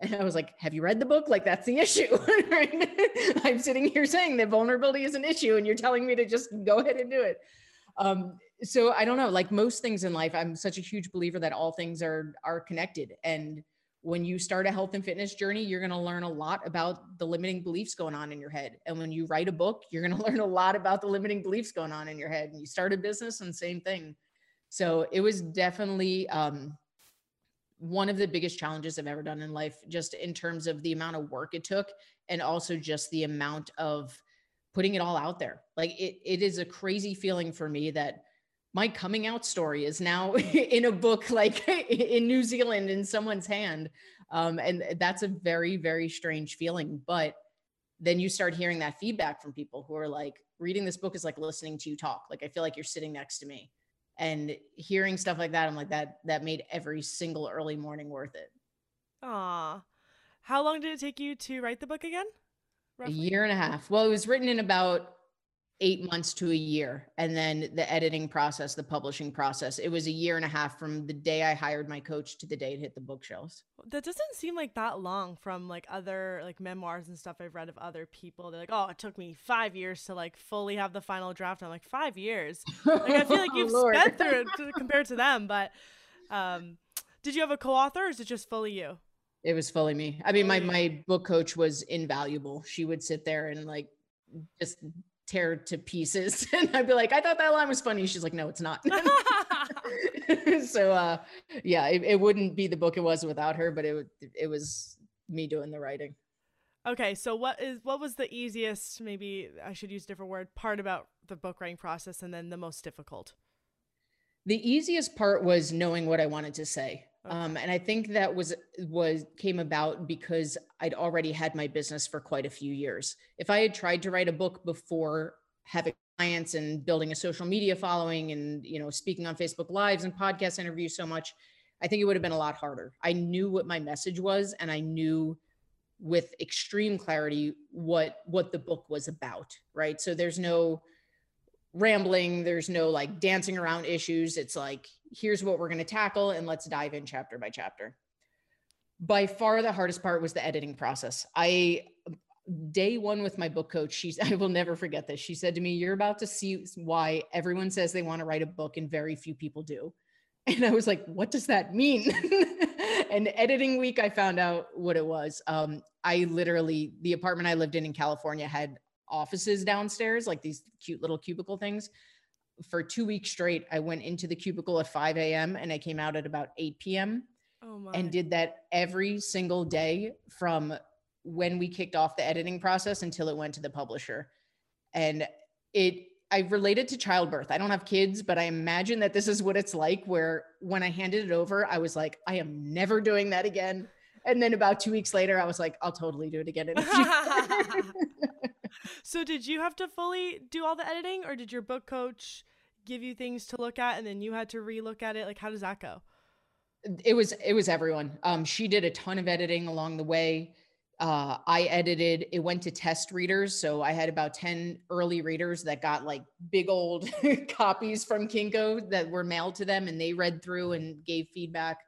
And I was like, Have you read the book? Like, that's the issue. (laughs) I'm sitting here saying that vulnerability is an issue, and you're telling me to just go ahead and do it. Um, so I don't know, like most things in life, I'm such a huge believer that all things are are connected. And when you start a health and fitness journey, you're going to learn a lot about the limiting beliefs going on in your head. And when you write a book, you're going (laughs) to learn a lot about the limiting beliefs going on in your head. And you start a business and same thing. So it was definitely um, one of the biggest challenges I've ever done in life, just in terms of the amount of work it took, and also just the amount of putting it all out there. Like it, it is a crazy feeling for me that my coming out story is now (laughs) in a book, like in New Zealand, in someone's hand, um, and that's a very, very strange feeling. But then you start hearing that feedback from people who are like, reading this book is like listening to you talk. Like I feel like you're sitting next to me and hearing stuff like that i'm like that that made every single early morning worth it Aw. How long did it take you to write the book again? a year and a half well it was written in about eight months to a year and then the editing process the publishing process it was a year and a half from the day i hired my coach to the day it hit the bookshelves That doesn't seem like that long from like other like memoirs and stuff I've read of other people. They're like, oh, it took me five years to like fully have the final draft. I'm like, five years? Like I feel (laughs) like Oh, you've sped through it to- compared to them. But um, did you have a co-author or is it just fully you? it was fully me i mean my my book coach was invaluable she would sit there and like just tear to pieces (laughs) and i'd be like i thought that line was funny she's like no it's not (laughs) (laughs) so uh yeah it, it wouldn't be the book it was without her but it would it was me doing the writing okay, so what is what was the easiest? Maybe I should use a different word. Part about the book writing process, and then the most difficult. the easiest part was knowing what i wanted to say. Um and i think that was was came about because i'd already had my business for quite a few years. If i had tried to write a book before having clients and building a social media following and you know speaking on facebook lives and podcast interviews so much i think it would have been a lot harder. I knew what my message was and i knew with extreme clarity what what the book was about right? So there's no rambling there's no like dancing around issues. It's like here's what we're going to tackle and let's dive in chapter by chapter. By far the hardest part was the editing process. I day one with my book coach she's (laughs) i will never forget this. She said to me you're about to see why everyone says they want to write a book and very few people do. (laughs) And i was like what does that mean? (laughs) And editing week i found out what it was. Um, i literally the apartment i lived in in california had offices downstairs like these cute little cubicle things for two weeks straight i went into the cubicle at 5 a.m and i came out at about 8 p.m Oh my. and did that every single day from when we kicked off the editing process until it went to the publisher. And it, I related to childbirth. I don't have kids, but I imagine that this is what it's like where when I handed it over, I was like, I am never doing that again. And then about two weeks later, I was like, I'll totally do it again. (laughs) (laughs) so did you have to fully do all the editing or did your book coach give you things to look at and then you had to relook at it? Like how does that go? It was it was everyone. Um, she did a ton of editing along the way uh, I edited, it went to test readers. So I had about 10 early readers that got like big old (laughs) copies from Kinko that were mailed to them and they read through and gave feedback.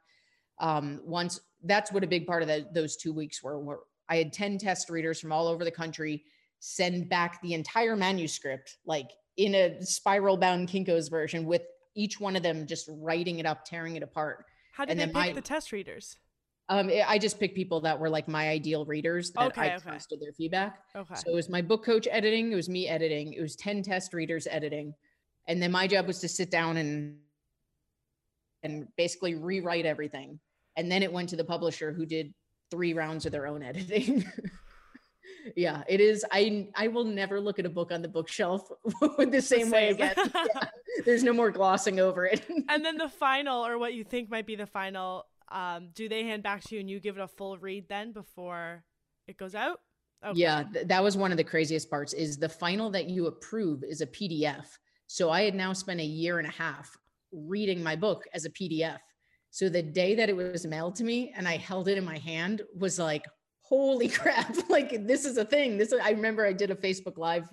Um, once that's what a big part of the, those two weeks were, were I had 10 test readers from all over the country send back the entire manuscript, like in a spiral bound Kinko's version with each one of them just writing it up, tearing it apart. How did and they pick my, the test readers? Um, I just picked people that were like my ideal readers that okay, I okay. trusted their feedback. Okay. So it was my book coach editing, it was me editing, it was 10 test readers editing. And then my job was to sit down and and basically rewrite everything. And then it went to the publisher who did three rounds of their own (laughs) editing. Yeah, it is. I I will never look at a book on the bookshelf (laughs) the same, the same. way again. (laughs) yeah, there's no more glossing over it. (laughs) and then the final, or what you think might be the final um, do they hand back to you and you give it a full read then before it goes out? Okay. Yeah, th- that was one of the craziest parts is the final that you approve is a PDF. So I had now spent a year and a half reading my book as a PDF. So the day that it was mailed to me and I held it in my hand was like, holy (laughs) crap, like this is a thing. This I remember I did a Facebook live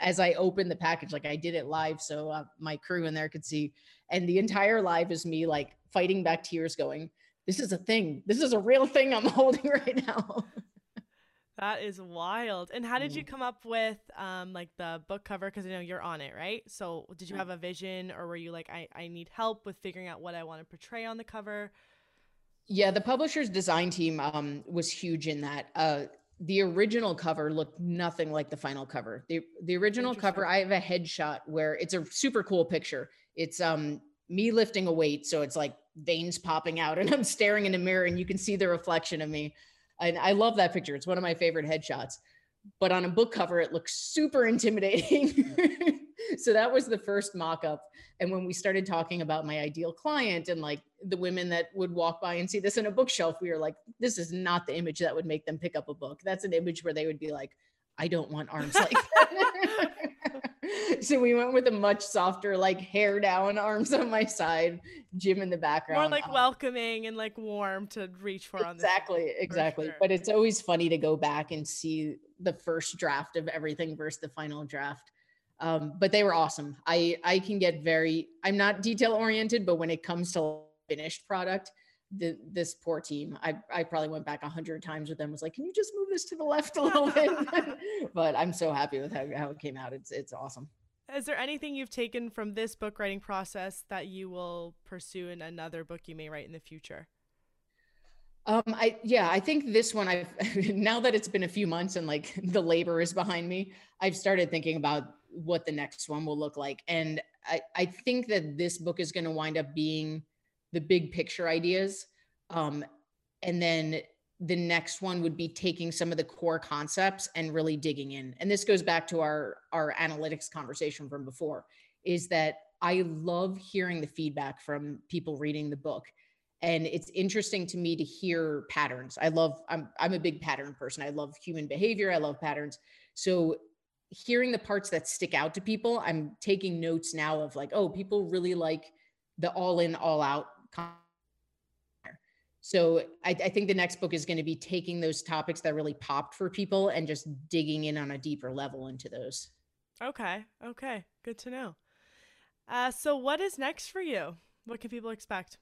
as I opened the package, like I did it live so uh, my crew in there could see. And the entire live is me like fighting back tears going, this is a thing. This is a real thing I'm (laughs) holding right now. that is wild. And how did you mm. come up with um like the book cover? Because I know you're on it, right? So did you have a vision or were you like, I, I need help with figuring out what I want to portray on the cover? Yeah, the publisher's design team um was huge in that. Uh the original cover looked nothing like the final cover. The the original cover, I have a headshot where it's a super cool picture. It's um me lifting a weight. So it's like veins popping out and (laughs) I'm staring in a mirror and you can see the reflection of me. And I love that picture. It's one of my favorite headshots. But on a book cover, it looks super (laughs) intimidating. (laughs) so that was the first mock up. And when we started talking about my ideal client and like the women that would walk by and see this in a bookshelf, we were like, this is not the image that would make them pick up a book. That's an image where they would be like, I don't want arms like that. (laughs) so we went with a much softer, like hair down, arms on my side, gym in the background. More like um, welcoming and like warm to reach for on Exactly, exactly. Sure. But it's always funny to go back and see the first draft of everything versus the final draft. Um, but they were awesome. I I can get very I'm not detail oriented, but when it comes to finished product, the, this poor team. I, I probably went back a hundred times with them. Was like, can you just move this to the left a little bit? (laughs) (laughs) but I'm so happy with how, how it came out. It's it's awesome. Is there anything you've taken from this book writing process that you will pursue in another book you may write in the future? Um, I yeah, I think this one I've (laughs) now that it's been a few months and like the labor is behind me, I've started thinking about what the next one will look like. And I, I think that this book is going to wind up being the big picture ideas. Um, and then the next one would be taking some of the core concepts and really digging in. And this goes back to our our analytics conversation from before is that i love hearing the feedback from people reading the book. And it's interesting to me to hear patterns. I love i'm i'm a big pattern person. I love human behavior. I love patterns. So hearing the parts that stick out to people i'm taking notes now of like oh people really like the all in all out so I, I, think the next book is going to be taking those topics that really popped for people and just digging in on a deeper level into those. Okay. Okay. Good to know. Uh, so what is next for you? What can people expect?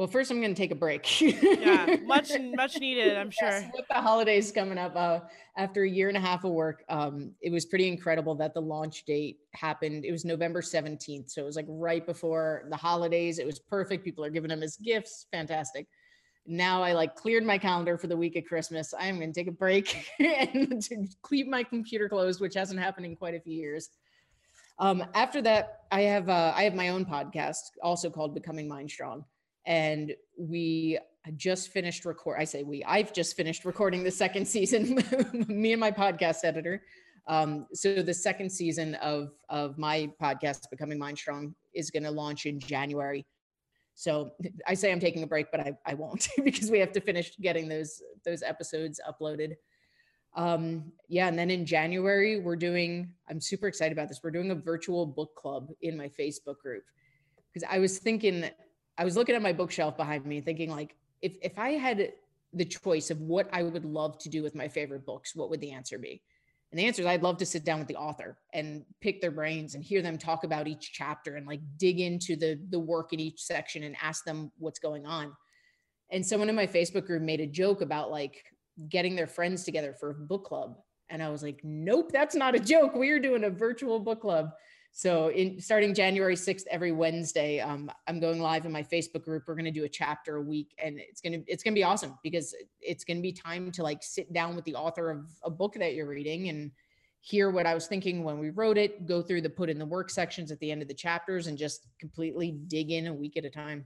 Well, first I'm going to take a break. yeah, (laughs) much much needed, I'm sure. Yes, with the holidays coming up, uh, after a year and a half of work, um, it was pretty incredible that the launch date happened. It was November 17th, so it was like right before the holidays. It was perfect. People are giving them as gifts. Fantastic. Now I like cleared my calendar for the week of Christmas. I'm going to take a break (laughs) and (laughs) to keep my computer closed, which hasn't happened in quite a few years. Um, after that, I have uh, I have my own podcast, also called Becoming Mind Strong and we just finished record. I say we. I've just finished recording the second season. (laughs) me and my podcast editor. Um, so the second season of of my podcast, Becoming Mind Strong, is going to launch in January. So I say I'm taking a break, but I, I won't (laughs) because we have to finish getting those those episodes uploaded. Um, yeah, and then in January we're doing. I'm super excited about this. We're doing a virtual book club in my Facebook group because I was thinking, I was looking at my bookshelf behind me, thinking like, if if I had the choice of what I would love to do with my favorite books, what would the answer be? And the answer is I'd love to sit down with the author and pick their brains and hear them talk about each chapter and like dig into the the work in each section and ask them what's going on. And someone in my Facebook group made a joke about like getting their friends together for a book club. And I was like, nope, that's not a joke. We are doing a virtual book club. So in starting January 6th, every Wednesday, um, I'm going live in my Facebook group. We're going to do a chapter a week and it's going to, it's going to be awesome because it's going to be time to like sit down with the author of a book that you're reading and hear what I was thinking when we wrote it, go through the put in the work sections at the end of the chapters and just completely dig in a week at a time.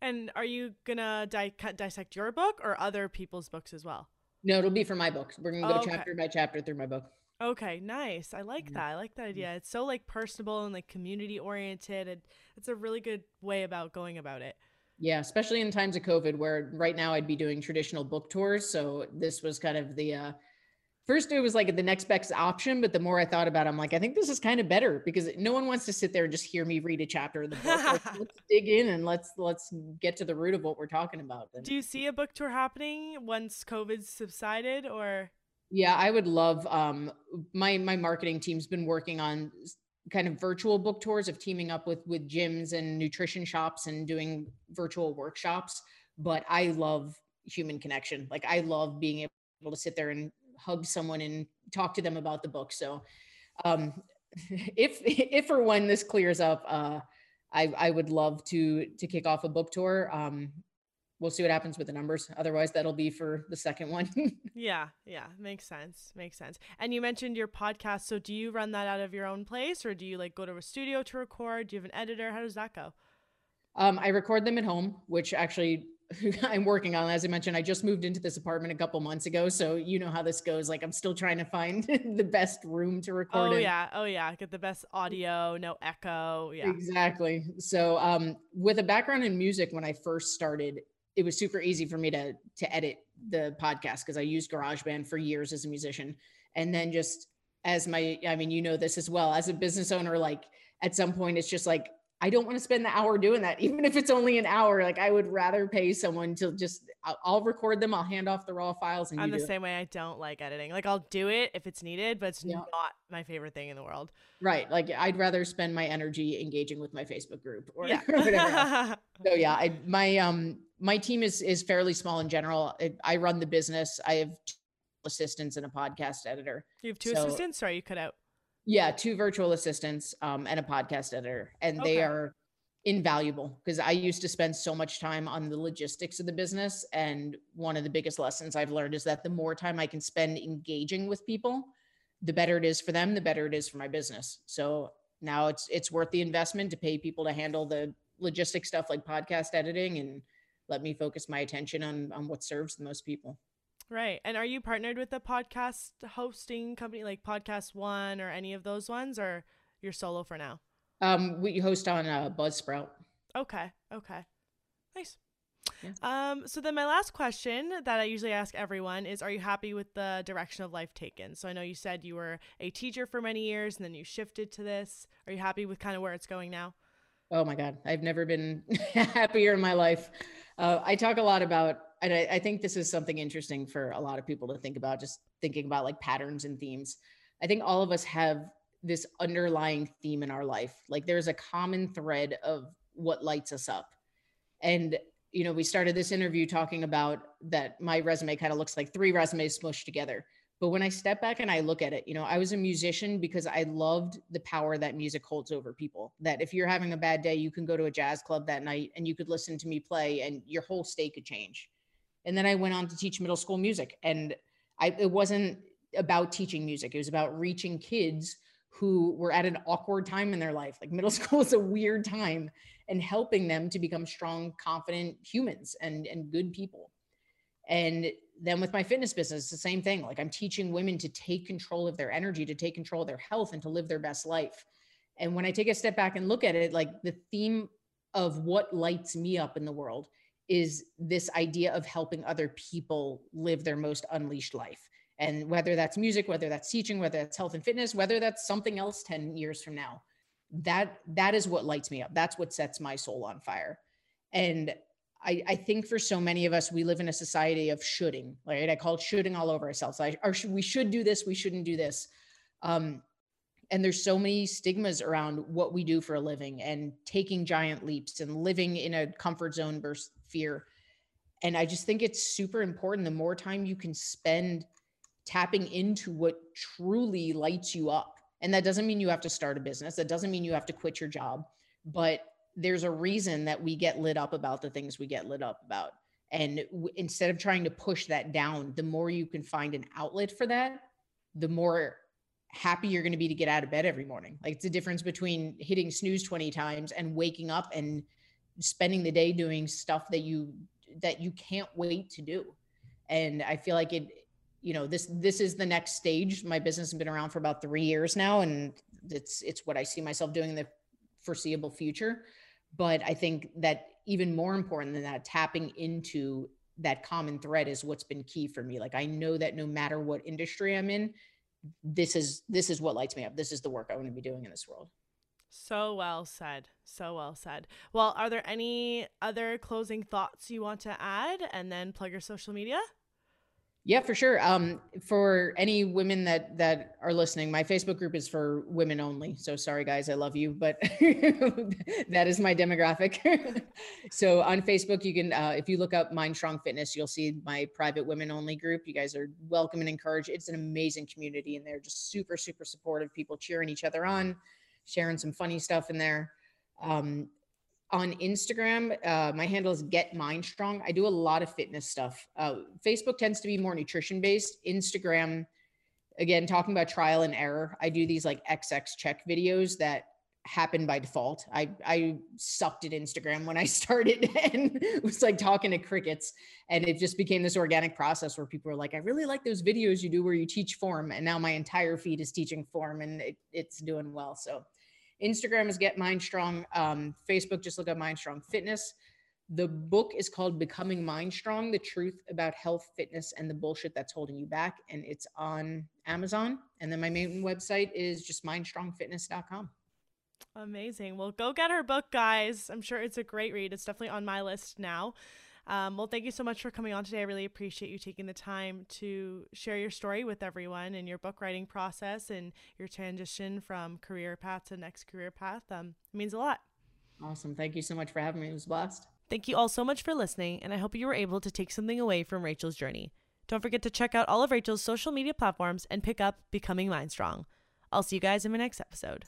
And are you going to di- dissect your book or other people's books as well? No, it'll be for my books. We're going to go okay. chapter by chapter through my book. Okay, nice. I like that. I like that idea. It's so like personable and like community oriented and it's a really good way about going about it. Yeah, especially in times of COVID where right now I'd be doing traditional book tours, so this was kind of the uh first it was like the next best option, but the more I thought about it, I'm like I think this is kind of better because no one wants to sit there and just hear me read a chapter of the book. let's, (laughs) let's dig in and let's let's get to the root of what we're talking about. Do you see a book tour happening once COVID subsided or yeah, I would love um my my marketing team's been working on kind of virtual book tours of teaming up with with gyms and nutrition shops and doing virtual workshops, but I love human connection. Like I love being able to sit there and hug someone and talk to them about the book. So um (laughs) if if or when this clears up, uh I I would love to to kick off a book tour. Um we'll see what happens with the numbers. Otherwise, that'll be for the second one. (laughs) yeah, yeah, makes sense. Makes sense. And you mentioned your podcast. So, do you run that out of your own place, or do you like go to a studio to record? Do you have an editor? How does that go? Um, I record them at home, which actually (laughs) I'm working on. As I mentioned, I just moved into this apartment a couple months ago, so you know how this goes. Like, I'm still trying to find (laughs) the best room to record. It. Oh in. yeah, oh yeah, get the best audio, no echo. Yeah, exactly. So, um, with a background in music, when I first started, it was super easy for me to to edit the podcast because I used GarageBand for years as a musician. And then just as my I mean, you know this as well, as a business owner, like at some point it's just like I don't want to spend the hour doing that, (laughs) even if it's only an hour. Like I would rather pay someone to just I'll, record them, I'll hand off the raw files, and I'm the same it. way. I don't like editing. Like I'll do it if it's needed, but it's yeah. not my favorite thing in the world. Right. Like I'd rather spend my energy engaging with my Facebook group or, yeah. (laughs) or whatever. (laughs) so yeah, I my um my team is is fairly small in general. I, I run the business. I have two assistants and a podcast editor. You have two so, assistants. Sorry, you cut out. Yeah, two virtual assistants um, and a podcast editor, and okay. they are invaluable because I used to spend so much time on the logistics of the business. And one of the biggest lessons I've learned is that the more time I can spend engaging with people, the better it is for them, the better it is for my business. So now it's it's worth the investment to pay people to handle the logistic stuff like podcast editing and let me focus my attention on on what serves the most people. Right. And are you partnered with a podcast hosting company like Podcast One or any of those ones, or you're solo for now? Um, we host on uh, Buzzsprout. Okay. Okay. Nice. Yeah. Um, so then my last question that I usually ask everyone is, are you happy with the direction of life taken? So I know you said you were a teacher for many years and then you shifted to this. Are you happy with kind of where it's going now? Oh my God. I've never been (laughs) happier in my life. Uh, I talk a lot about and I, I, think this is something interesting for a lot of people to think about, just thinking about like patterns and themes. I think all of us have this underlying theme in our life. Like there's a common thread of what lights us up. And, you know, we started this interview talking about that my resume kind of looks like three resumes smushed together. But when I step back and I look at it, you know, I was a musician because I loved the power that music holds over people. That if you're having a bad day, you can go to a jazz club that night and you could listen to me play and your whole state could change and then I went on to teach middle school music. And I, it wasn't about teaching music, it was about reaching kids who were at an awkward time in their life. Like middle (laughs) school is a weird time and helping them to become strong, confident humans and, and good people. And then with my fitness business, it's the same thing. Like I'm teaching women to take control of their energy, to take control of their health, and to live their best life. And when I take a step back and look at it, like the theme of what lights me up in the world is this idea of helping other people live their most unleashed life. And whether that's music, whether that's teaching, whether that's health and fitness, whether that's something else 10 years from now, that that is what lights me up. That's what sets my soul on fire. And I, I think for so many of us, we live in a society of shoulding, right? I call it shoulding all over ourselves. I, or we should do this, we shouldn't do this. Um, and there's so many stigmas around what we do for a living and taking giant leaps and living in a comfort zone versus fear. And I just think it's super important. The more time you can spend tapping into what truly lights you up. And that doesn't mean you have to start a business. That doesn't mean you have to quit your job, but there's a reason that we get lit up about the things we get lit up about. And w- instead of trying to push that down, the more you can find an outlet for that, the more happy you're going to be to get out of bed every morning. Like it's the difference between hitting snooze 20 times and waking up and spending the day doing stuff that you that you can't wait to do. And I feel like it you know this this is the next stage. My business has been around for about 3 years now and it's it's what I see myself doing in the foreseeable future. But I think that even more important than that, tapping into that common thread is what's been key for me. Like I know that no matter what industry I'm in, this is this is what lights me up. This is the work I want to be doing in this world. So well said. So well said. Well, are there any other closing thoughts you want to add and then plug your social media? Yeah, for sure. Um, for any women that that are listening, my Facebook group is for women only. So sorry, guys, I love you, but (laughs) that is my demographic. (laughs) so on Facebook, you can, uh, if you look up Mind Strong Fitness, you'll see my private women only group. You guys are welcome and encouraged. It's an amazing community, and they're just super, super supportive. People cheering each other on, sharing some funny stuff in there. Um, on Instagram, uh, my handle is Get Mind Strong. I do a lot of fitness stuff. Uh, Facebook tends to be more nutrition based. Instagram, again, talking about trial and error. I do these like XX check videos that happen by default. I I sucked at Instagram when I (laughs) started and was like talking to crickets, and it just became this organic process where people were like, "I really like those videos you do where you teach form," and now my entire feed is teaching form, and it, it's doing well. So Instagram is Get Mind Strong. Um, Facebook, just look up Mind Strong Fitness. The book is called Becoming Mind Strong The Truth About Health, Fitness, and the Bullshit That's Holding You Back. And it's on Amazon. And then my main website is just mindstrongfitness.com. Amazing. Well, go get her book, guys. I'm sure it's a great read. It's definitely on my list now. Um, well, thank you so much for coming on today. I really appreciate you taking the time to share your story with everyone and your book writing process and your transition from career path to next career path. Um, it means a lot. Awesome. Thank you so much for having me. It was blessed. Thank you all so much for listening, and I hope you were able to take something away from Rachel's journey. Don't forget to check out all of Rachel's social media platforms and pick up Becoming Mind Strong. I'll see you guys in my next episode.